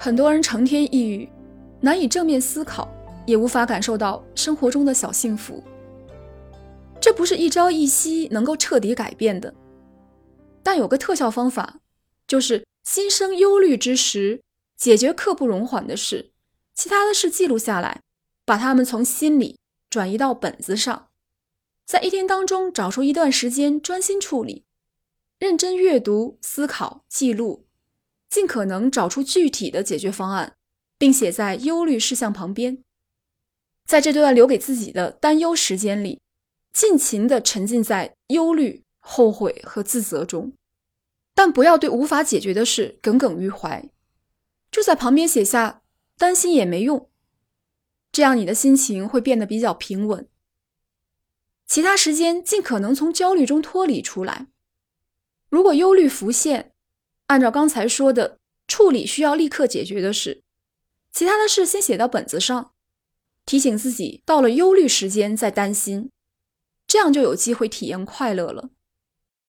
很多人成天抑郁，难以正面思考，也无法感受到生活中的小幸福。这不是一朝一夕能够彻底改变的，但有个特效方法，就是心生忧虑之时，解决刻不容缓的事，其他的事记录下来，把它们从心里转移到本子上，在一天当中找出一段时间专心处理，认真阅读、思考、记录，尽可能找出具体的解决方案，并写在忧虑事项旁边，在这段留给自己的担忧时间里。尽情地沉浸在忧虑、后悔和自责中，但不要对无法解决的事耿耿于怀，就在旁边写下“担心也没用”，这样你的心情会变得比较平稳。其他时间尽可能从焦虑中脱离出来。如果忧虑浮现，按照刚才说的处理需要立刻解决的事，其他的事先写到本子上，提醒自己到了忧虑时间再担心。这样就有机会体验快乐了。